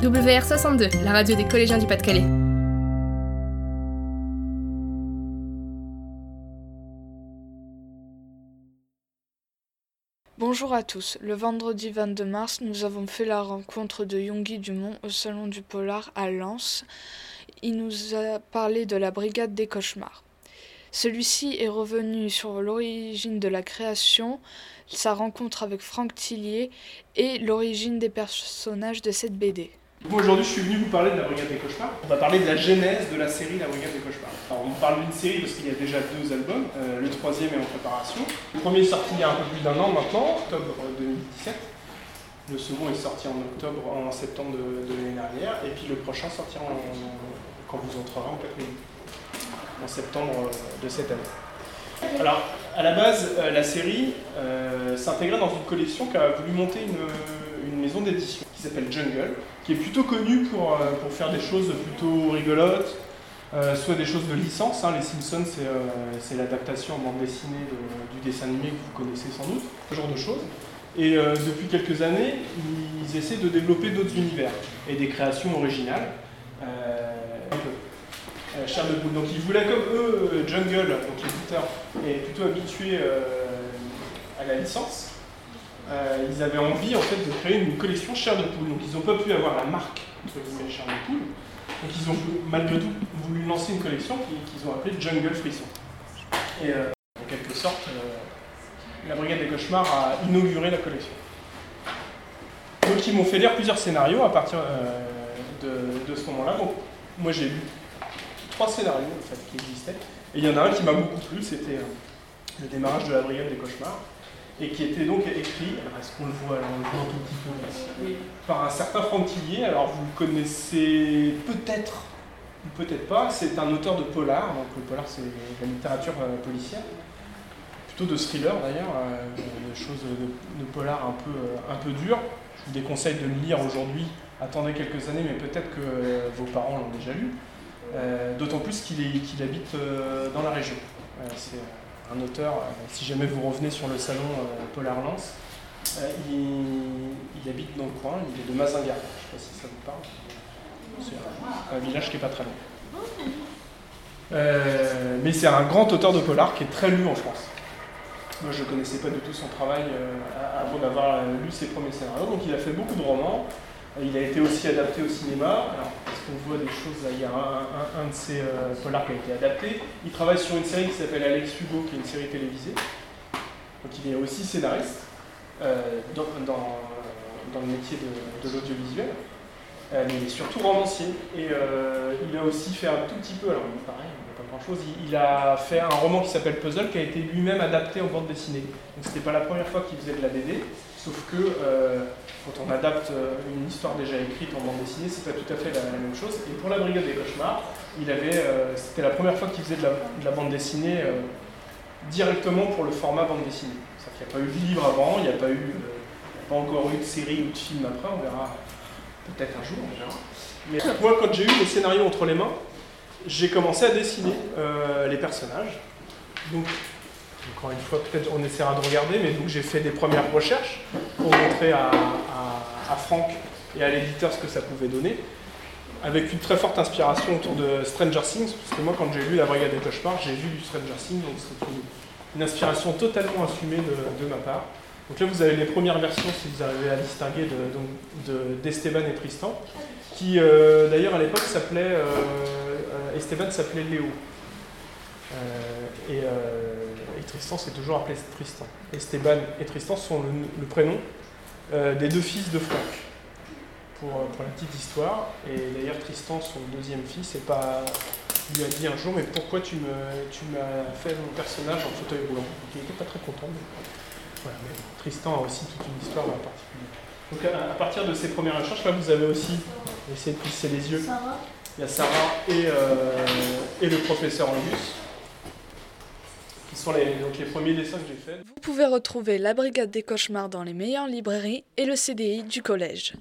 WR62, la radio des collégiens du Pas-de-Calais. Bonjour à tous. Le vendredi 22 mars, nous avons fait la rencontre de Yongui Dumont au Salon du Polar à Lens. Il nous a parlé de la Brigade des Cauchemars. Celui-ci est revenu sur l'origine de la création, sa rencontre avec Franck Tillier et l'origine des personnages de cette BD. Aujourd'hui, je suis venu vous parler de la Brigade des Cauchemars. On va parler de la genèse de la série La Brigade des Cauchemars. Alors, on parle d'une série parce qu'il y a déjà deux albums. Euh, le troisième est en préparation. Le premier est sorti il y a un peu plus d'un an maintenant, octobre 2017. Le second est sorti en octobre, en septembre de, l'année dernière. Et puis le prochain sortira quand vous entrerez en quatrième, en septembre euh, de cette année. Alors, à la base, euh, la série s'intégrait dans une collection qu'a voulu monter une, une maison d'édition qui s'appelle Jungle, qui est plutôt connu pour, euh, pour faire des choses plutôt rigolotes, euh, soit des choses de licence. Hein. Les Simpsons, euh, c'est l'adaptation en bande dessinée du dessin animé que vous connaissez sans doute, ce genre de choses. Et depuis quelques années, ils essaient de développer d'autres univers et des créations originales. Charles de Donc ils voulaient comme eux, Jungle, donc l'éditeur, est plutôt habitué à la licence. Euh, ils avaient envie en fait de créer une collection chair de poule. Donc ils n'ont pas pu avoir la marque entre guillemets chair de poule. Donc ils ont malgré tout voulu lancer une collection qu'ils ont appelée Jungle Frisson. Et euh, en quelque sorte, euh, la Brigade des Cauchemars a inauguré la collection. Donc ils m'ont fait lire plusieurs scénarios à partir de, ce moment-là. Moi j'ai lu trois scénarios en fait, qui existaient. Et il y en a un qui m'a beaucoup plu, c'était le démarrage de la Brigade des Cauchemars et qui était donc écrit, est-ce qu'on le voit, alors on le voit un tout petit peu par un certain Franck Tillier, alors vous le connaissez peut-être ou peut-être pas, c'est un auteur de polar, donc le polar c'est la littérature euh, policière, plutôt de thriller d'ailleurs, euh, des choses de, polar un peu, euh, un peu dures. Je vous déconseille de le lire aujourd'hui, attendez quelques années, mais peut-être que vos parents l'ont déjà lu. D'autant plus qu'il habite dans la région. c'est un auteur, euh, si jamais vous revenez sur le salon euh, Polar Lance, euh, il, habite dans le coin, il est de Mazingarbe, je ne sais pas si ça vous parle. C'est un, village qui n'est pas très loin. mais c'est un grand auteur de polar qui est très lu en France. Moi, je ne connaissais pas du tout son travail avant d'avoir lu ses premiers scénarios. Donc, il a fait beaucoup de romans. Il a été aussi adapté au cinéma. Alors, est-ce qu'on voit des choses Il y a un, de ses euh, polars qui a été adapté. Il travaille sur une série qui s'appelle Alex Hugo, qui est une série télévisée. Donc il est aussi scénariste euh, dans, le métier de, l'audiovisuel. Euh, mais il est surtout romancier. Et il a aussi fait un tout petit peu, alors pareil, pas grand chose, il, a fait un roman qui s'appelle Puzzle qui a été lui-même adapté en bande dessinée. Donc c'était pas la première fois qu'il faisait de la BD, sauf que quand on adapte euh, une histoire déjà écrite en bande dessinée, c'est pas tout à fait la, même chose. Et pour la Brigade des Cauchemars, il avait, euh, c'était la première fois qu'il faisait de la, bande dessinée euh, directement pour le format bande dessinée. C'est-à-dire qu'il n'y a pas eu de livre avant, il n'y a pas eu, pas encore eu de série ou de film après, on verra peut-être un jour, on verra. Mais moi, quand j'ai eu le scénario entre les mains, j'ai commencé à dessiner les personnages. Donc encore une fois, peut-être on essaiera de regarder, mais donc j'ai fait des premières recherches pour montrer à, Franck et à l'éditeur ce que ça pouvait donner, avec une très forte inspiration autour de Stranger Things, parce que moi quand j'ai lu La Brigade des Cauchemars, j'ai vu du Stranger Things, donc c'est une, inspiration totalement assumée de, ma part. Donc là vous avez les premières versions, si vous arrivez à distinguer, d'Esteban de, et Tristan, qui euh, d'ailleurs à l'époque s'appelait, euh, euh, Esteban s'appelait Léo. et et Tristan s'est toujours appelé Tristan. Esteban et Tristan sont le, prénom euh, des deux fils de Franck, pour, euh, pour, la petite histoire. Et d'ailleurs, Tristan, son deuxième fils, pas, lui a dit un jour Mais pourquoi tu m'as fait mon personnage en fauteuil roulant? Il n'était pas très content. Tristan a aussi toute une histoire particulière. Donc, à, partir de ces premières recherches, là, vous avez aussi essayé de plisser les yeux. Il y a Sarah et, euh, et le professeur Angus ce sont les, donc les premiers dessins que j'ai faits. Vous pouvez retrouver la Brigade des Cauchemars dans les meilleures librairies et le CDI du collège.